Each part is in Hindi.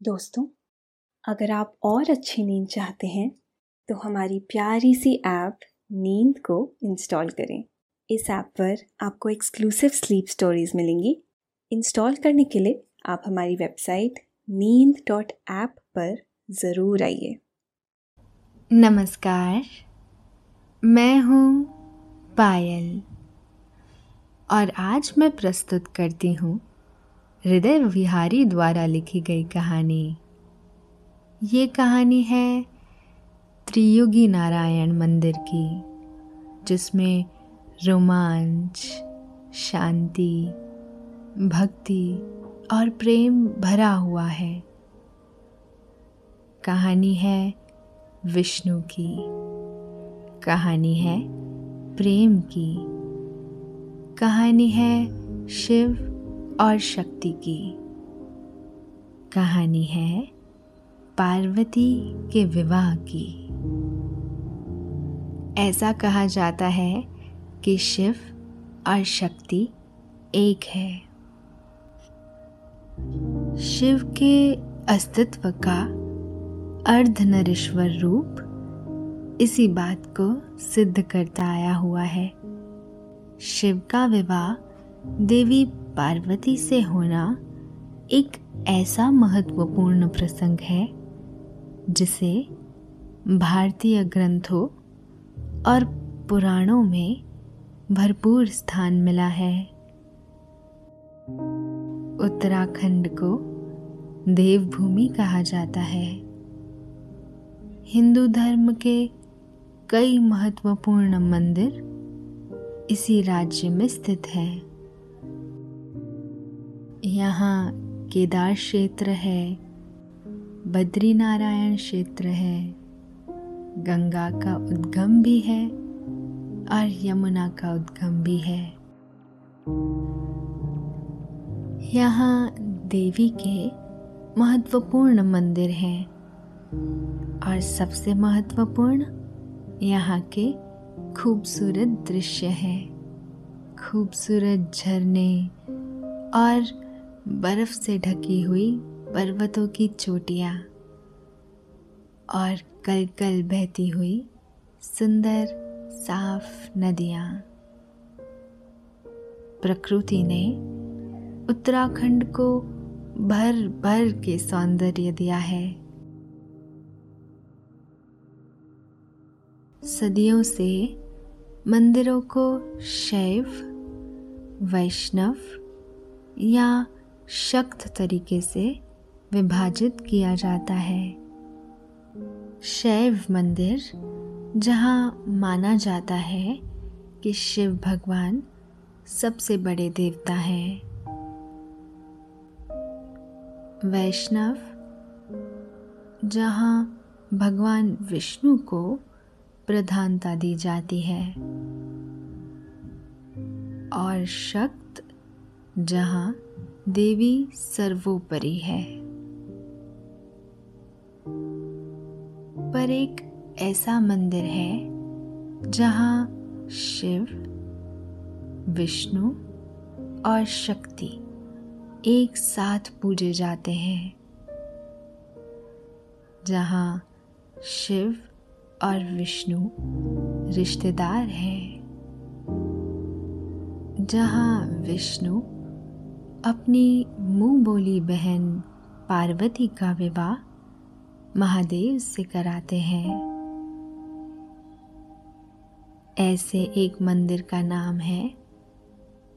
दोस्तों, अगर आप और अच्छी नींद चाहते हैं तो हमारी प्यारी सी ऐप नींद को इंस्टॉल करें। इस ऐप पर आपको एक्सक्लूसिव स्लीप स्टोरीज मिलेंगी। इंस्टॉल करने के लिए आप हमारी वेबसाइट नींद डॉट ऐप पर ज़रूर आइए। नमस्कार, मैं हूँ पायल और आज मैं प्रस्तुत करती हूँ हृदय विहारी द्वारा लिखी गई कहानी। ये कहानी है त्रियुगी नारायण मंदिर की, जिसमें रोमांच, शांति, भक्ति और प्रेम भरा हुआ है। कहानी है विष्णु की, कहानी है प्रेम की, कहानी है शिव और शक्ति की। कहानी है पार्वती के विवाह की। ऐसा कहा जाता है कि शिव और शक्ति एक है। शिव के अस्तित्व का अर्धनरेश्वर रूप इसी बात को सिद्ध करता आया हुआ है। शिव का विवाह देवी पार्वती से होना एक ऐसा महत्वपूर्ण प्रसंग है, जिसे भारतीय ग्रंथों और पुराणों में भरपूर स्थान मिला है। उत्तराखंड को देवभूमि कहा जाता है। हिंदू धर्म के कई महत्वपूर्ण मंदिर इसी राज्य में स्थित हैं। यहाँ केदार क्षेत्र है बद्री नारायण क्षेत्र है, गंगा का उद्गम भी है और यमुना का उद्गम भी है। यहाँ देवी के महत्वपूर्ण मंदिर हैं और सबसे महत्वपूर्ण यहाँ के खूबसूरत दृश्य हैं। खूबसूरत झरने और बर्फ़ से ढकी हुई पर्वतों की चोटियाँ और कल कल बहती हुई सुंदर साफ़ नदियाँ। प्रकृति ने उत्तराखंड को भर भर के सौंदर्य दिया है। सदियों से मंदिरों को शैव, वैष्णव या शक्त तरीके से विभाजित किया जाता है। शैव मंदिर, जहाँ माना जाता है कि शिव भगवान सबसे बड़े देवता हैं। वैष्णव, जहाँ भगवान विष्णु को प्रधानता दी जाती है। और शक्त, जहाँ देवी सर्वोपरि है। पर एक ऐसा मंदिर है, जहाँ शिव, विष्णु और शक्ति एक साथ पूजे जाते हैं। जहाँ शिव और विष्णु रिश्तेदार हैं। जहाँ विष्णु अपनी मुँह बोली बहन पार्वती का विवाह महादेव से कराते हैं। ऐसे एक मंदिर का नाम है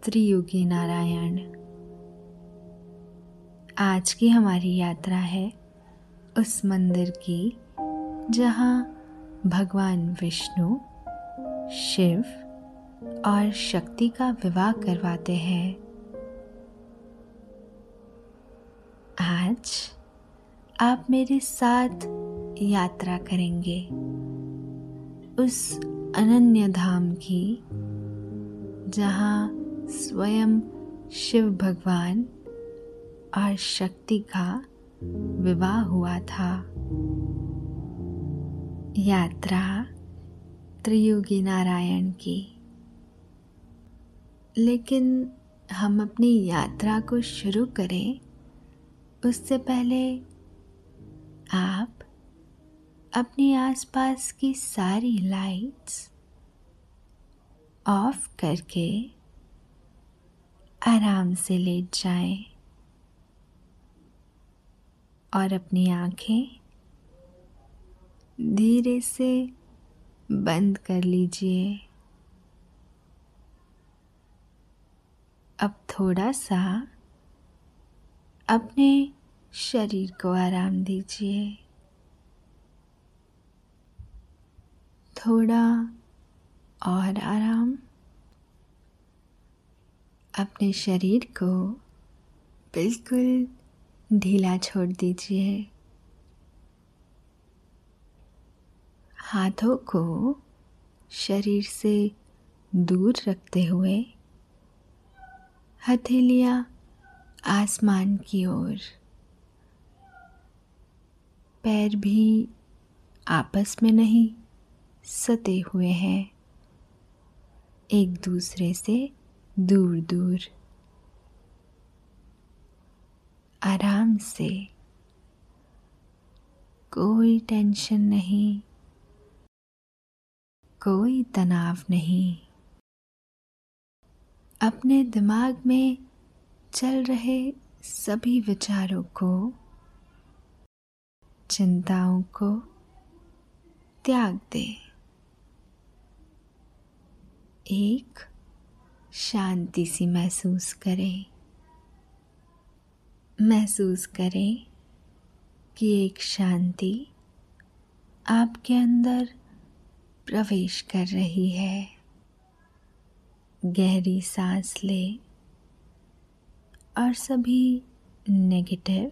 त्रियुगी नारायण। आज की हमारी यात्रा है उस मंदिर की, जहाँ भगवान विष्णु, शिव और शक्ति का विवाह करवाते हैं। आज आप मेरे साथ यात्रा करेंगे उस अनन्य धाम की, जहाँ स्वयं शिव भगवान और शक्ति का विवाह हुआ था। यात्रा त्रियोगी नारायण की। लेकिन हम अपनी यात्रा को शुरू करें उससे पहले आप अपने आसपास की सारी लाइट्स ऑफ़ करके आराम से लेट जाएँ और अपनी आँखें धीरे से बंद कर लीजिए। अब थोड़ा सा अपने शरीर को आराम दीजिए। थोड़ा और आराम। अपने शरीर को बिल्कुल ढीला छोड़ दीजिए। हाथों को शरीर से दूर रखते हुए हथेलियाँ आसमान की ओर। पैर भी आपस में नहीं, सते हुए हैं। एक दूसरे से दूर दूर आराम से। कोई टेंशन नहीं। कोई तनाव नहीं। अपने दिमाग में चल रहे सभी विचारों को, चिंताओं को त्याग दे। एक शांति सी महसूस करें। महसूस करें कि एक शांति आपके अंदर प्रवेश कर रही है। गहरी सांस ले। और सभी नेगेटिव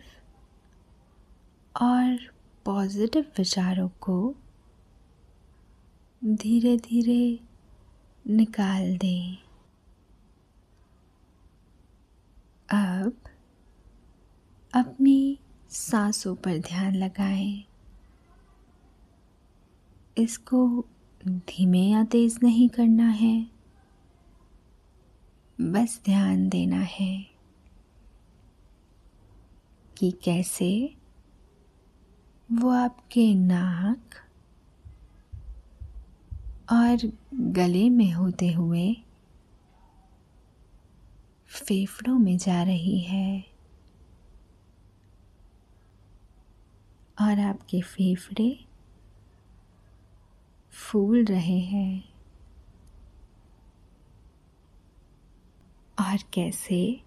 और पॉजिटिव विचारों को धीरे धीरे निकाल दें। अब अपनी सांसों पर ध्यान लगाएँ। इसको धीमे या तेज नहीं करना है, बस ध्यान देना है। कि कैसे? वो आपके नाक और गले में होते हुए फेफड़ों में जा रही है। और आपके फेफड़े फूल रहे हैं। और कैसे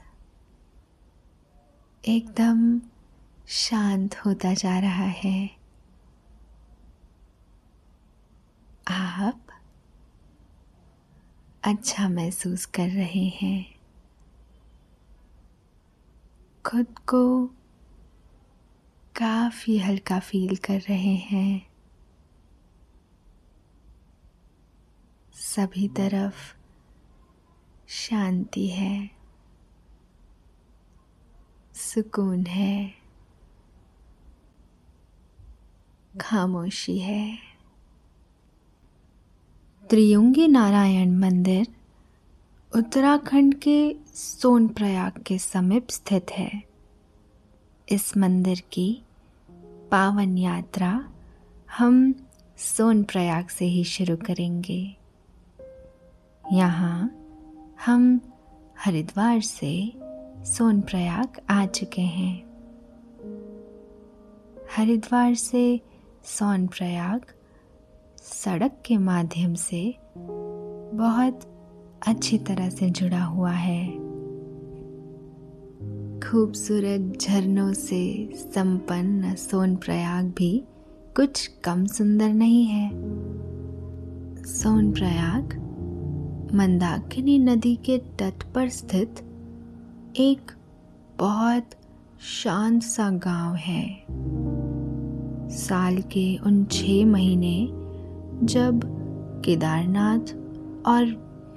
एकदम शांत होता जा रहा है। आप अच्छा महसूस कर रहे हैं। खुद को काफ़ी हल्का फील कर रहे हैं। सभी तरफ़ शांति है। सुकून है। खामोशी है। त्रियुंगी नारायण मंदिर उत्तराखंड के सोनप्रयाग के समीप स्थित है। इस मंदिर की पावन यात्रा हम सोनप्रयाग से ही शुरू करेंगे। यहाँ हम हरिद्वार से सोनप्रयाग आ चुके हैं। हरिद्वार से सोन प्रयाग सड़क के माध्यम से बहुत अच्छी तरह से जुड़ा हुआ है। खूबसूरत झरनों से संपन्न सोन प्रयाग भी कुछ कम सुंदर नहीं है। सोन प्रयाग मंदाकिनी नदी के तट पर स्थित एक बहुत शांत सा गाँव है। साल के उन छः महीने जब केदारनाथ और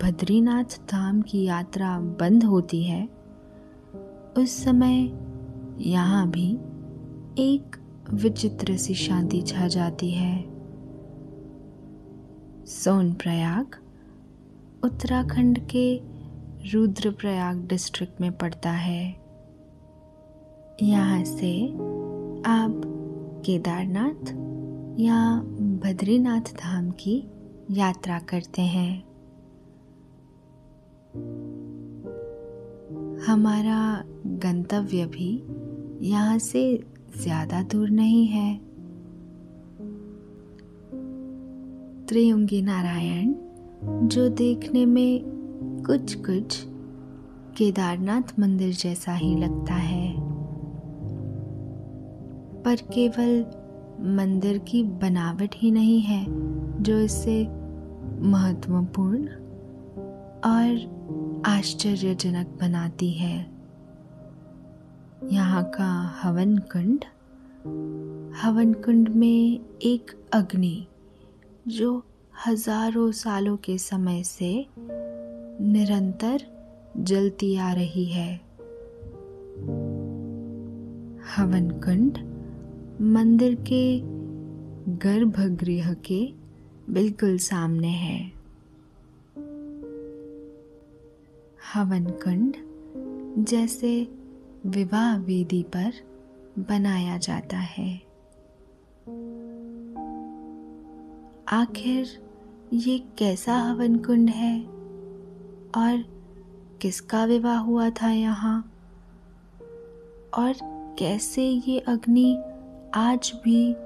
बद्रीनाथ धाम की यात्रा बंद होती है, उस समय यहाँ भी एक विचित्र सी शांति छा जाती है। सोनप्रयाग, उत्तराखंड के रुद्रप्रयाग डिस्ट्रिक्ट में पड़ता है। यहाँ से आप केदारनाथ या बद्रीनाथ धाम की यात्रा करते हैं। हमारा गंतव्य भी यहाँ से ज़्यादा दूर नहीं है। त्रियुंगी नारायण, जो देखने में कुछ कुछ केदारनाथ मंदिर जैसा ही लगता है। पर केवल मंदिर की बनावट ही नहीं है, जो इसे महत्वपूर्ण और आश्चर्यजनक बनाती है। यहाँ का हवन कुंड हवन कुंड में एक अग्नि, जो हज़ारों सालों के समय से निरंतर जलती आ रही है। हवन कुंड मंदिर के गर्भगृह के बिल्कुल सामने है। हवन कुंड जैसे विवाह वेदी पर बनाया जाता है। आखिर ये कैसा हवन कुंड है? और किसका विवाह हुआ था यहाँ? और कैसे ये अग्नि आज भी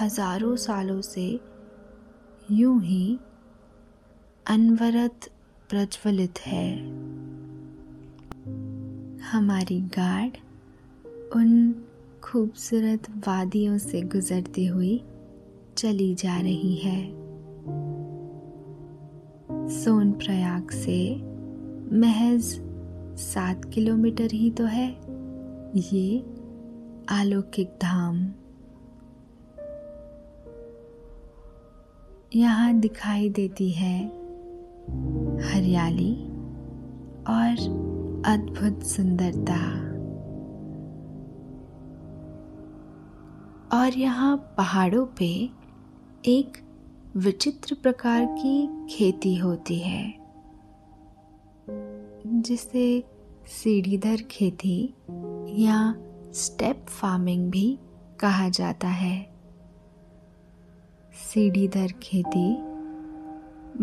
हज़ारों सालों से यूँ ही अनवरत प्रज्वलित है? हमारी गार्ड उन खूबसूरत वादियों से गुजरती हुई चली जा रही है। सोनप्रयाग से महज सात किलोमीटर ही तो है। ये अलौकिक धाम। यहाँ दिखाई देती है हरियाली और अद्भुत सुंदरता। और यहाँ पहाड़ों पे एक विचित्र प्रकार की खेती होती है जिसे सीढ़ीधर खेती या स्टेप फ़ार्मिंग भी कहा जाता है। सीढ़ीधर खेती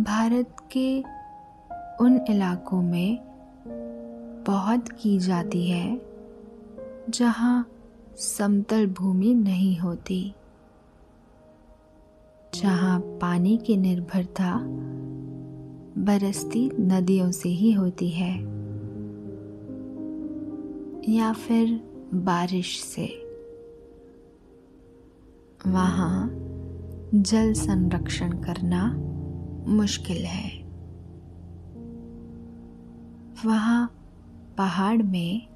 भारत के उन इलाकों में बहुत की जाती है, जहाँ समतल भूमि नहीं होती। जहाँ पानी की निर्भरता बरसती नदियों से ही होती है, या फिर बारिश से। वहाँ जल संरक्षण करना मुश्किल है। वहाँ पहाड़ में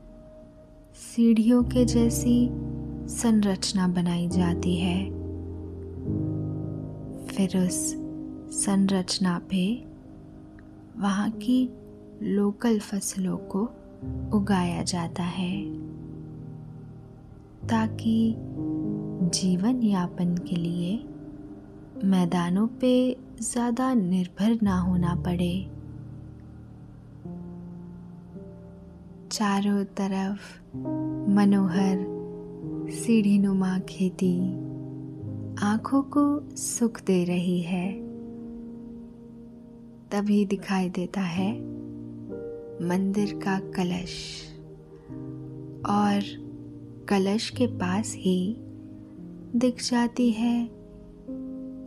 सीढ़ियों के जैसी संरचना बनाई जाती है। फिर उस संरचना पे वहाँ की लोकल फ़सलों को उगाया जाता है, ताकि जीवन यापन के लिए मैदानों पे ज़्यादा निर्भर ना होना पड़े। चारों तरफ़ मनोहर सीढ़ी नुमा खेती आँखों को सुख दे रही है, तभी दिखाई देता है मंदिर का कलश। और कलश के पास ही दिख जाती है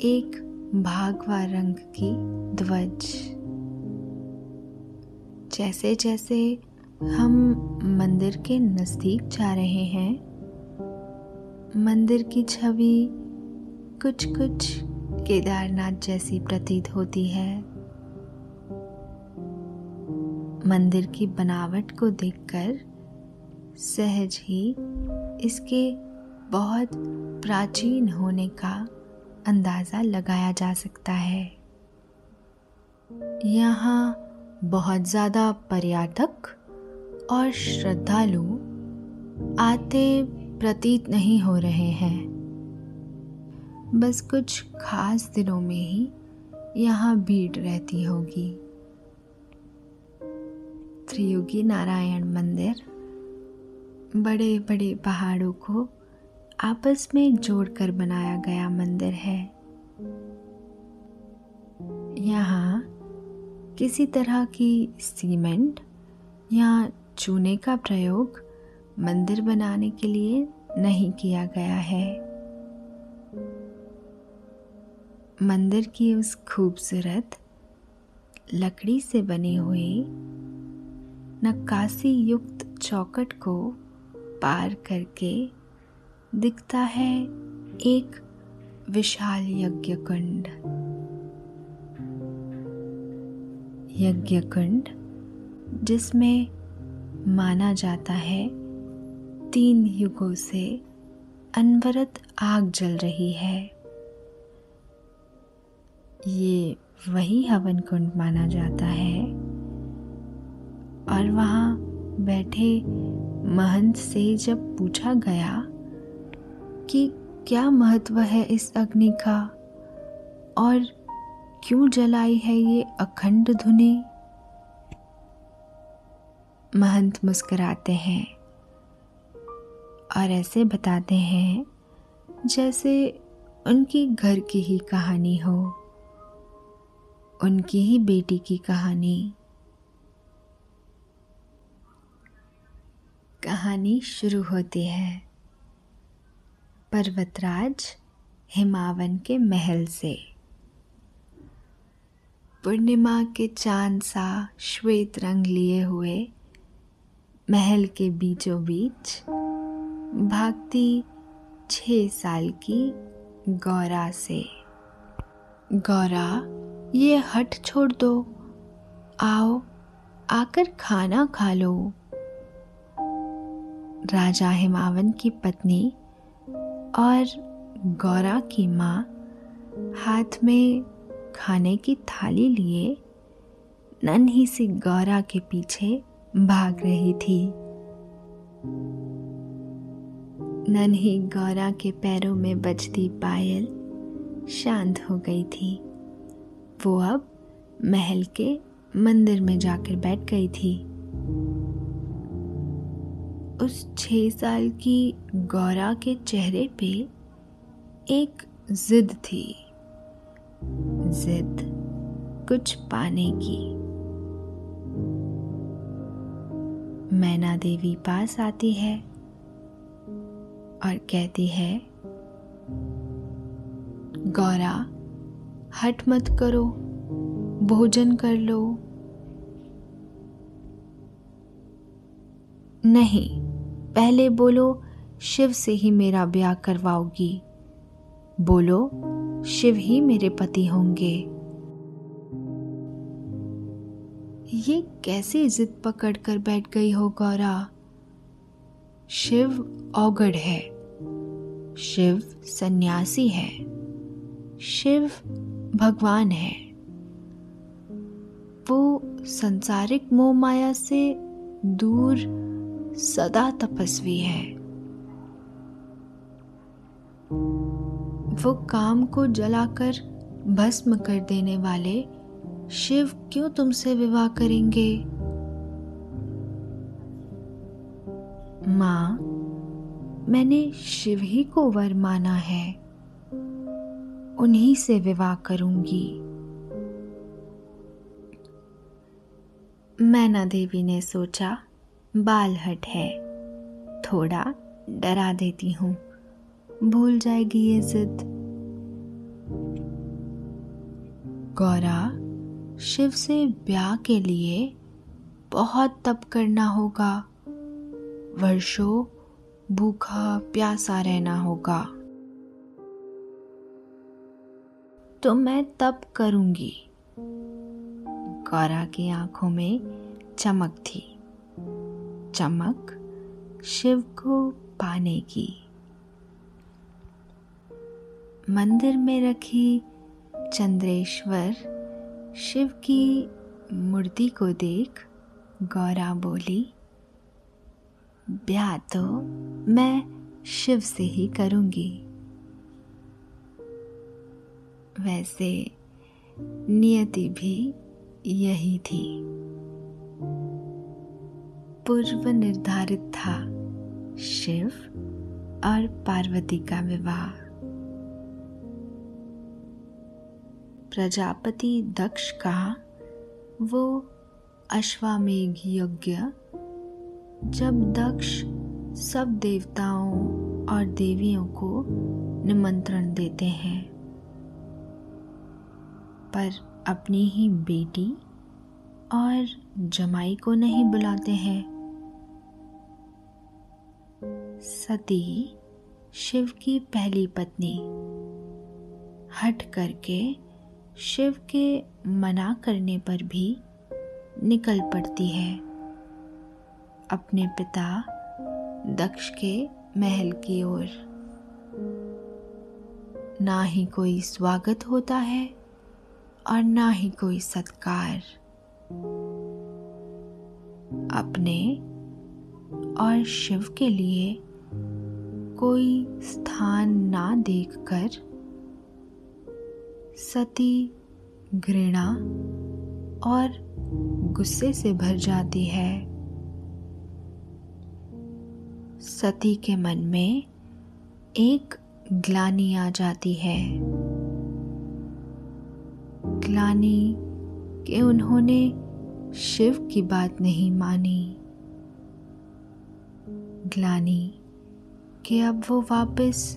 एक भागवा रंग की ध्वज। जैसे जैसे हम मंदिर के नज़दीक जा रहे हैं, मंदिर की छवि कुछ कुछ केदारनाथ जैसी प्रतीत होती है। मंदिर की बनावट को देखकर सहज ही इसके बहुत प्राचीन होने का अंदाज़ा लगाया जा सकता है। यहाँ बहुत ज़्यादा पर्यटक और श्रद्धालु आते प्रतीत नहीं हो रहे हैं। बस कुछ खास दिनों में ही यहाँ भीड़ रहती होगी। त्रियुगी नारायण मंदिर बड़े बड़े पहाड़ों को आपस में जोड़कर बनाया गया मंदिर है। यहाँ किसी तरह की सीमेंट या चूने का प्रयोग मंदिर बनाने के लिए नहीं किया गया है। मंदिर की उस खूबसूरत लकड़ी से बने हुए नक्काशी युक्त चौकट को पार करके दिखता है एक विशाल यज्ञ कुंड यज्ञ कुंड जिसमें माना जाता है तीन युगों से अनवरत आग जल रही है। ये वही हवन कुंड माना जाता है। और वहाँ बैठे महंत से जब पूछा गया कि क्या महत्व है इस अग्नि का, और क्यों जलाई है ये अखंड धुनी महंत मुस्कुराते हैं और ऐसे बताते हैं जैसे उनकी घर की ही कहानी हो। उनकी ही बेटी की कहानी। कहानी शुरू होती है। पर्वतराज हिमावन के महल से। पूर्णिमा के चाँद सा श्वेत रंग लिए हुए महल के बीचों बीच भागती छः साल की गौरा से। गौरा ये हट छोड़ दो। आओ, आकर खाना खा लो। राजा हिमावन की पत्नी और गौरा की माँ हाथ में खाने की थाली लिए नन्ही सी गौरा के पीछे भाग रही थी। नन्ही गौरा के पैरों में बजती पायल शांत हो गई थी। वो अब महल के मंदिर में जाकर बैठ गई थी। उस छः साल की गौरा के चेहरे पे एक जिद थी। जिद कुछ पाने की। मैना देवी पास आती है और कहती है, गौरा हट मत करो, भोजन कर लो। नहीं, पहले बोलो, शिव से ही मेरा ब्याह करवाओगी। बोलो, शिव ही मेरे पति होंगे। ये कैसे जिद पकड़ कर बैठ गई हो गौरा? शिव औगढ़ है। शिव सन्यासी है। शिव भगवान है। वो संसारिक मोह माया से दूर सदा तपस्वी है। वो काम को जलाकर भस्म कर देने वाले शिव क्यों तुमसे विवाह करेंगे? माँ, मैंने शिव ही को वर माना है। उन्हीं से विवाह करूँगी। मैना देवी ने सोचा बाल हट है। थोड़ा डरा देती हूँ। भूल जाएगी ये जिद। गौरा, शिव से ब्याह के लिए बहुत तप करना होगा। वर्षों भूखा प्यासा रहना होगा। तो मैं तब करूँगी। गौरा की आँखों में चमक थी। चमक शिव को पाने की। मंदिर में रखी चंद्रेश्वर शिव की मूर्ति को देख गौरा बोली, ब्याह तो मैं शिव से ही करूँगी। वैसे नियति भी यही थी। पूर्व निर्धारित था शिव और पार्वती का विवाह। प्रजापति दक्ष का, वो अश्वामेघ यज्ञ, जब दक्ष सब देवताओं और देवियों को निमंत्रण देते हैं। पर अपनी ही बेटी और जमाई को नहीं बुलाते हैं। सती शिव की पहली पत्नी हट करके शिव के मना करने पर भी निकल पड़ती है। अपने पिता दक्ष के महल की ओर। ना ही कोई स्वागत होता है। और ना ही कोई सत्कार। अपने और शिव के लिए कोई स्थान ना देखकर सती घृणा और गुस्से से भर जाती है। सती के मन में एक ग्लानी आ जाती है। ग्लानी कि उन्होंने शिव की बात नहीं मानी। ग्लानी कि अब वो वापस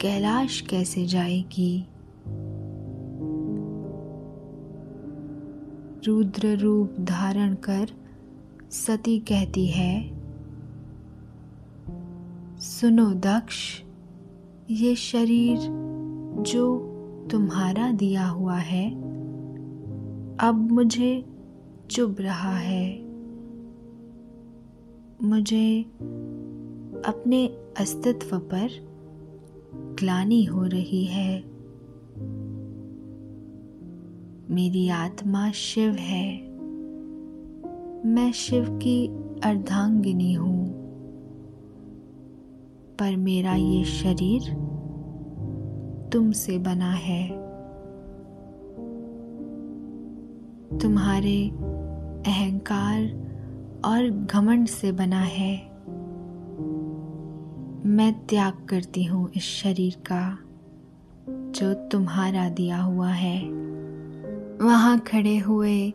कैलाश कैसे जाएगी? रुद्र रूप धारण कर सती कहती है, सुनो दक्ष, ये शरीर जो तुम्हारा दिया हुआ है अब मुझे चुभ रहा है। मुझे अपने अस्तित्व पर ग्लानी हो रही है। मेरी आत्मा शिव है। मैं शिव की अर्धांगिनी हूँ। पर मेरा ये शरीर तुमसे बना है। तुम्हारे अहंकार और घमंड से बना है। मैं त्याग करती हूँ इस शरीर का, जो तुम्हारा दिया हुआ है। वहाँ खड़े हुए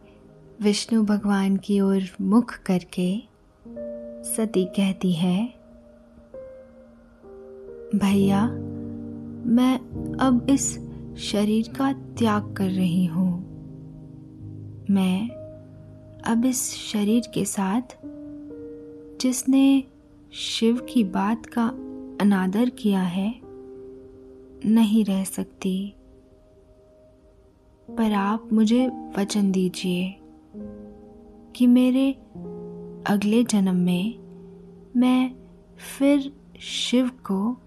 विष्णु भगवान की ओर मुख करके सती कहती है, भैया, मैं अब इस शरीर का त्याग कर रही हूँ। मैं अब इस शरीर के साथ, जिसने शिव की बात का अनादर किया है, नहीं रह सकती। पर आप मुझे वचन दीजिए कि मेरे अगले जन्म में मैं फिर शिव को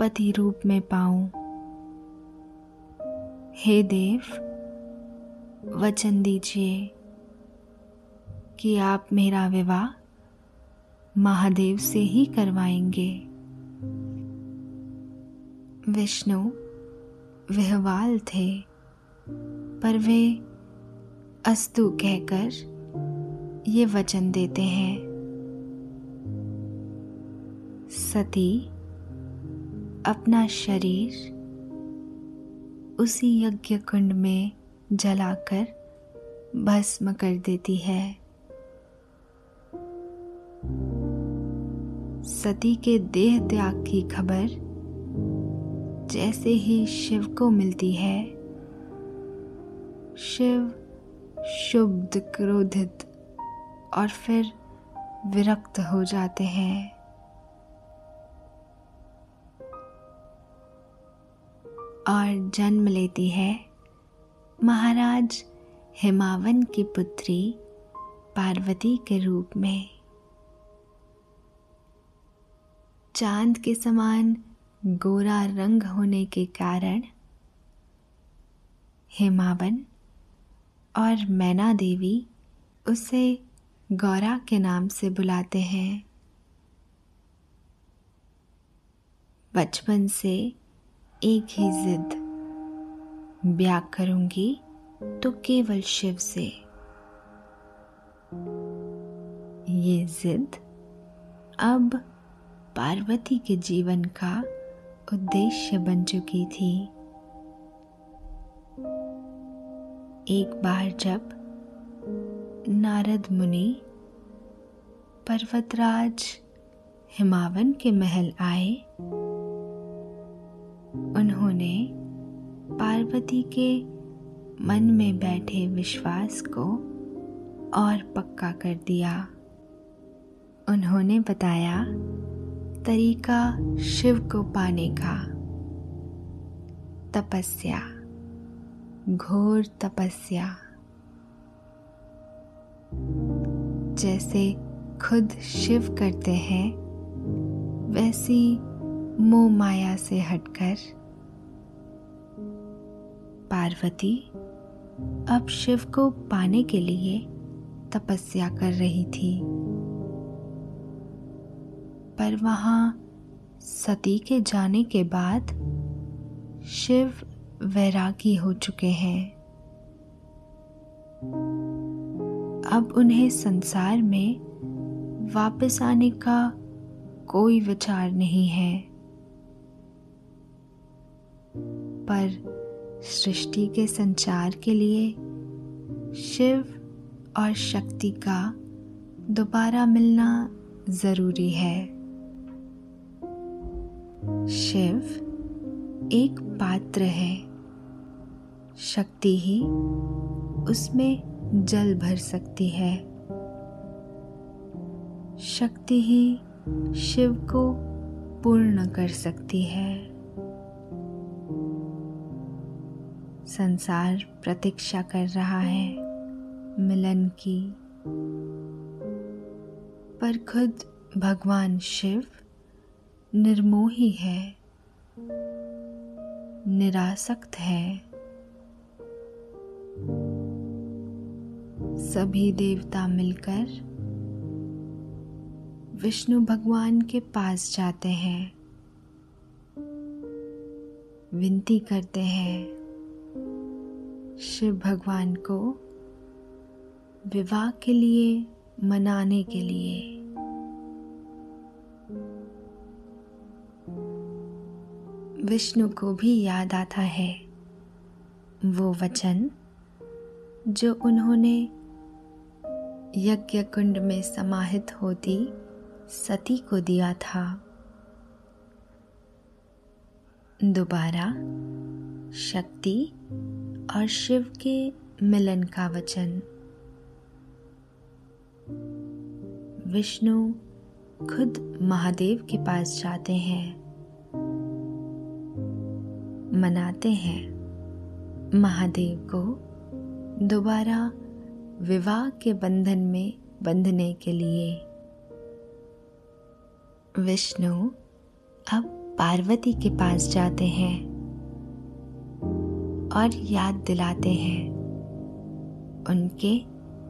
पति रूप में पाऊँ। हे देव वचन दीजिए कि आप मेरा विवाह महादेव से ही करवाएँगे। विष्णु विहवाल थे, पर वे अस्तु कहकर ये वचन देते हैं। सती, अपना शरीर उसी यज्ञ कुंड में जलाकर भस्म कर देती है। सती के देह त्याग की खबर जैसे ही शिव को मिलती है। शिव शुद्ध क्रोधित और फिर विरक्त हो जाते हैं। और जन्म लेती है। महाराज हिमावन की पुत्री पार्वती के रूप में। चाँद के समान गोरा रंग होने के कारण हेमावन और मैना देवी उसे गौरा के नाम से बुलाते हैं। बचपन से एक ही जिद ब्याह करूँगी तो केवल शिव से। ये जिद अब पार्वती के जीवन का उद्देश्य बन चुकी थी। एक बार जब नारद मुनि पर्वतराज हिमावन के महल आए, उन्होंने पार्वती के मन में बैठे विश्वास को और पक्का कर दिया। उन्होंने बताया, तरीका शिव को पाने का। तपस्या, घोर तपस्या। जैसे खुद शिव करते हैं, वैसी मोह माया से हटकर पार्वती अब शिव को पाने के लिए तपस्या कर रही थी। पर वहाँ सती के जाने के बाद शिव वैरागी हो चुके हैं। अब उन्हें संसार में वापस आने का कोई विचार नहीं है। पर सृष्टि के संचार के लिए शिव और शक्ति का दोबारा मिलना ज़रूरी है। शिव एक पात्र है। शक्ति ही उसमें जल भर सकती है। शक्ति ही शिव को पूर्ण कर सकती है। संसार प्रतीक्षा कर रहा है मिलन की। पर खुद भगवान शिव निर्मोही है, निरासक्त है। सभी देवता मिलकर विष्णु भगवान के पास जाते हैं, विनती करते हैं। शिव भगवान को विवाह के लिए, मनाने के लिए। विष्णु को भी याद आता है वो वचन जो उन्होंने यज्ञ कुंड में समाहित होती सती को दिया था। दोबारा शक्ति और शिव के मिलन का वचन। विष्णु खुद महादेव के पास जाते हैं। मनाते हैं। महादेव को दोबारा विवाह के बंधन में बंधने के लिए। विष्णु अब पार्वती के पास जाते हैं। और याद दिलाते हैं। उनके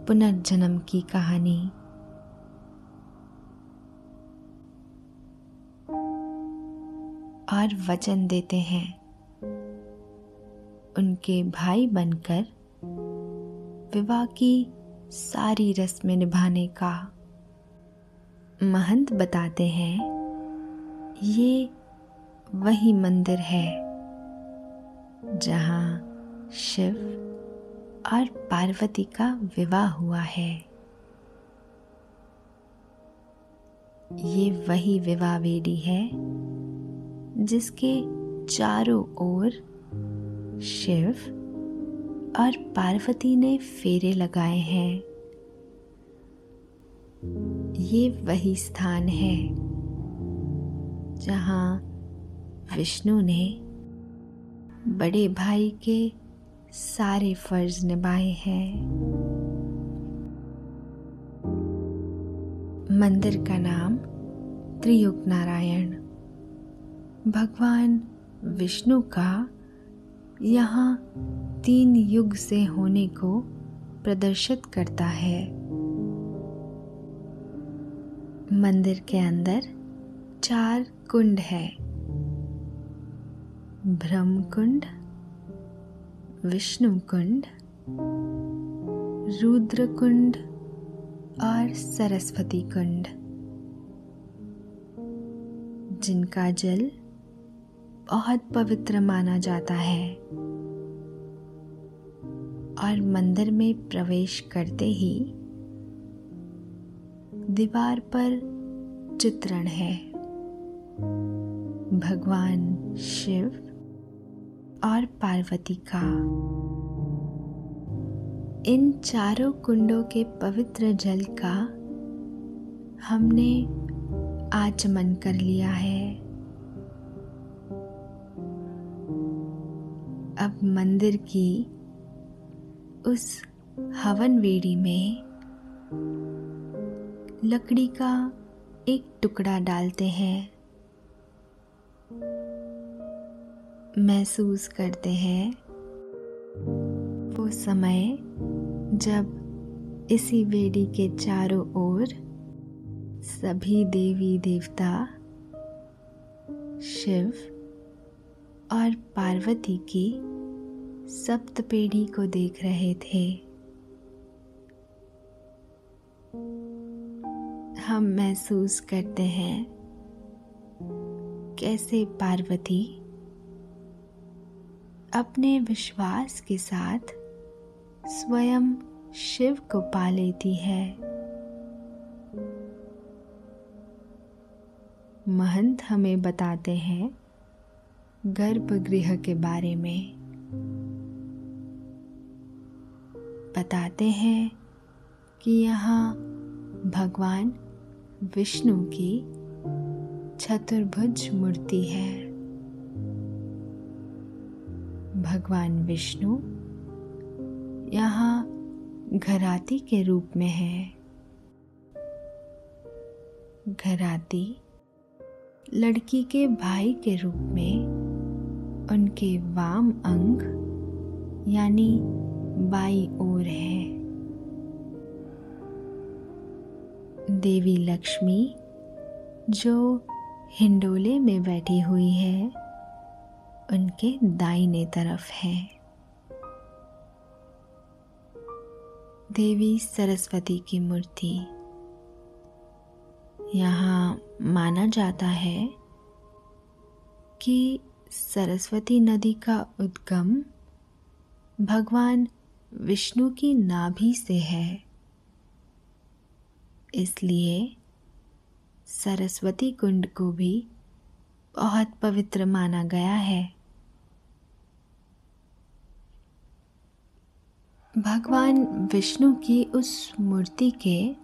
पुनर्जन्म की कहानी। और वचन देते हैं। उनके भाई बनकर विवाह की सारी रस्में निभाने का महंत बताते हैं। ये वही मंदिर है। जहाँ शिव और पार्वती का विवाह हुआ है। ये वही विवाह वेदी है, जिसके चारों ओर शिव और पार्वती ने फेरे लगाए हैं। ये वही स्थान है जहाँ विष्णु ने बड़े भाई के सारे फ़र्ज़ निभाए हैं। मंदिर का नाम त्रियुग नारायण। भगवान विष्णु का यहाँ तीन युग से होने को प्रदर्शित करता है। मंदिर के अंदर चार कुंड है। ब्रह्म कुंड विष्णु कुंड रुद्र कुंड और सरस्वती कुंड जिनका जल बहुत पवित्र माना जाता है और मंदिर में प्रवेश करते ही दीवार पर चित्रण है। भगवान शिव और पार्वती का। इन चारों कुंडों के पवित्र जल का हमने आचमन कर लिया है। अब मंदिर की उस हवन वेड़ी में लकड़ी का एक टुकड़ा डालते हैं। महसूस करते हैं। वो समय जब इसी वेड़ी के चारों ओर सभी देवी देवता, शिव और पार्वती की सप्त सप्तपेढ़ी को देख रहे थे। हम महसूस करते हैं, कैसे पार्वती अपने विश्वास के साथ स्वयं शिव को पा लेती है। महंत हमें बताते हैं गर्भगृह के बारे में। बताते हैं कि यहाँ भगवान विष्णु की चतुर्भुज मूर्ति है। भगवान विष्णु यहाँ घराती के रूप में है। घराती लड़की के भाई के रूप में, उनके वाम अंग, यानी बाई ओर है। देवी लक्ष्मी, जो हिंडोले में बैठी हुई है उनके दाहिने तरफ़ है। देवी सरस्वती की मूर्ति। यहाँ माना जाता है कि सरस्वती नदी का उद्गम भगवान विष्णु की नाभि से है। इसलिए सरस्वती कुंड को भी बहुत पवित्र माना गया है। भगवान विष्णु की उस मूर्ति के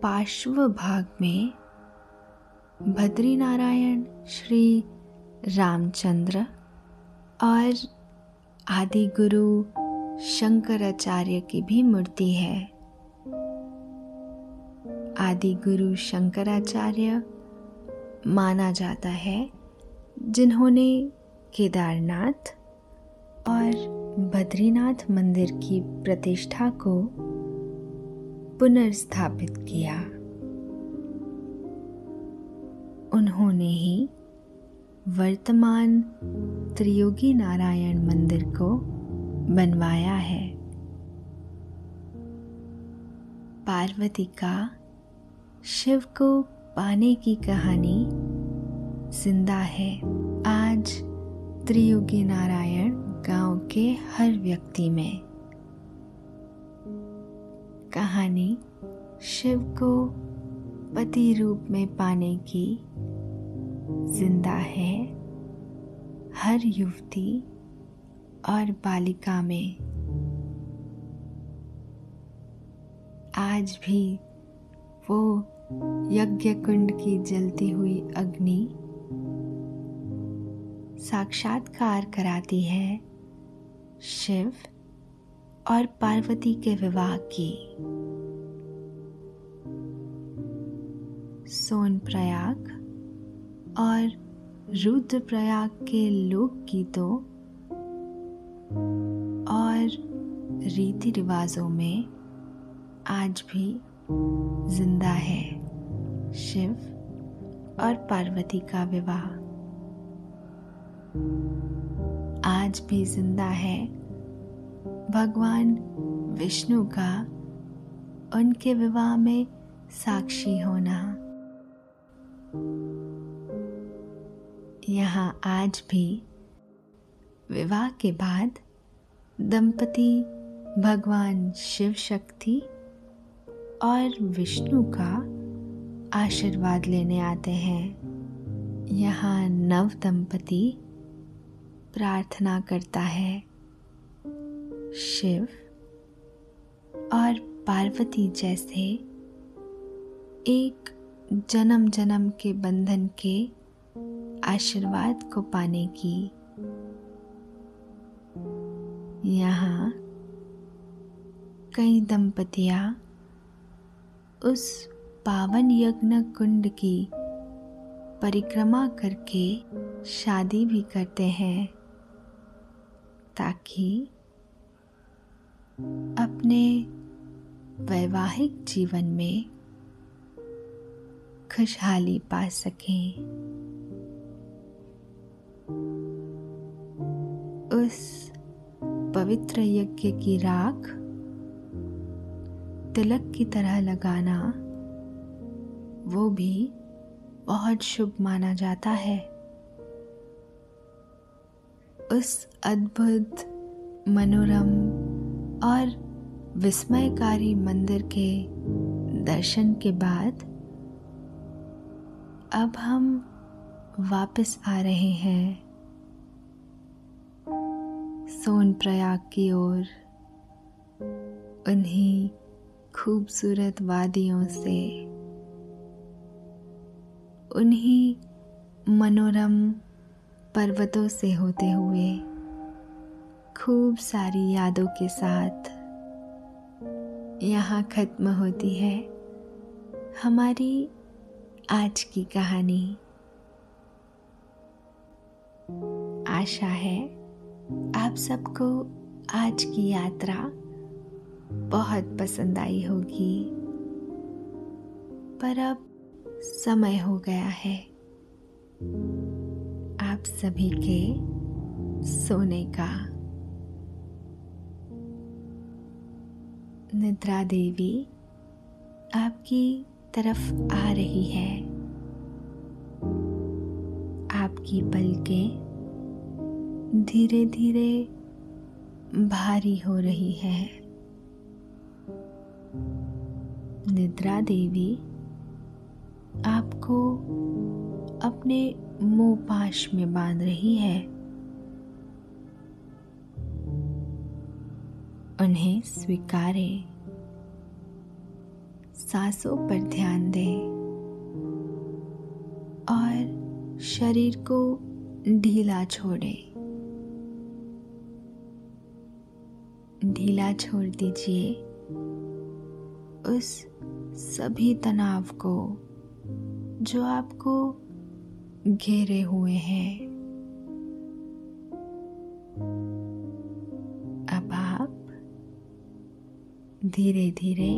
पार्श्व भाग में बद्री नारायण श्री रामचंद्र और आदि गुरु शंकराचार्य की भी मूर्ति है। आदि गुरु शंकराचार्य माना जाता है, जिन्होंने केदारनाथ और बद्रीनाथ मंदिर की प्रतिष्ठा को पुनर्स्थापित किया। उन्होंने ही वर्तमान त्रियोगी नारायण मंदिर को बनवाया है। पार्वती का शिव को पाने की कहानी ज़िंदा है। आज त्रियुगी नारायण गाँव के हर व्यक्ति में। कहानी शिव को पति रूप में पाने की ज़िंदा है हर युवती और बालिका में। आज भी वो यज्ञ कुंड की जलती हुई अग्नि साक्षात्कार कराती है। शिव और पार्वती के विवाह की। सोन प्रयाग और रुद्रप्रयाग के लोक गीतों और रीति रिवाजों में आज भी ज़िंदा है शिव और पार्वती का विवाह। आज भी ज़िंदा है। भगवान विष्णु का उनके विवाह में साक्षी होना। यहाँ आज भी विवाह के बाद दंपति भगवान शिव शक्ति और विष्णु का आशीर्वाद लेने आते हैं। यहाँ नव दंपति प्रार्थना करता है। शिव और पार्वती जैसे एक जन्म जन्म के बंधन के आशीर्वाद को पाने की यहाँ कई दंपतियाँ उस पावन यज्ञ कुंड की परिक्रमा करके शादी भी करते हैं। ताकि अपने वैवाहिक जीवन में खुशहाली पा सकें। उस पवित्र यज्ञ की राख तिलक की तरह लगाना, वो भी बहुत शुभ माना जाता है। उस अद्भुत मनोरम और विस्मयकारी मंदिर के दर्शन के बाद अब हम वापस आ रहे हैं सोन प्रयाग की ओर। उन्हीं खूबसूरत वादियों से। उन्हीं मनोरम पर्वतों से होते हुए, खूब सारी यादों के साथ यहाँ खत्म होती है हमारी आज की कहानी। आशा है आप सबको आज की यात्रा बहुत पसंद आई होगी। पर अब समय हो गया है। आप सभी के सोने का। निद्रा देवी आपकी तरफ़ आ रही है। आपकी पलकें धीरे धीरे भारी हो रही है। निद्रा देवी अपने मुँह पाश में बाँध रही है। उन्हें स्वीकारें। सांसों पर ध्यान दें। और शरीर को ढीला छोड़ें। ढीला छोड़ दीजिए उस सभी तनाव को जो आपको घेरे हुए हैं। अब आप धीरे धीरे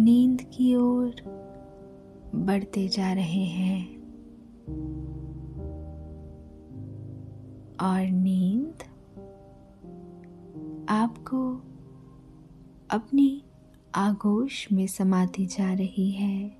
नींद की ओर बढ़ते जा रहे हैं। और नींद आपको अपनी आगोश में समाती जा रही है।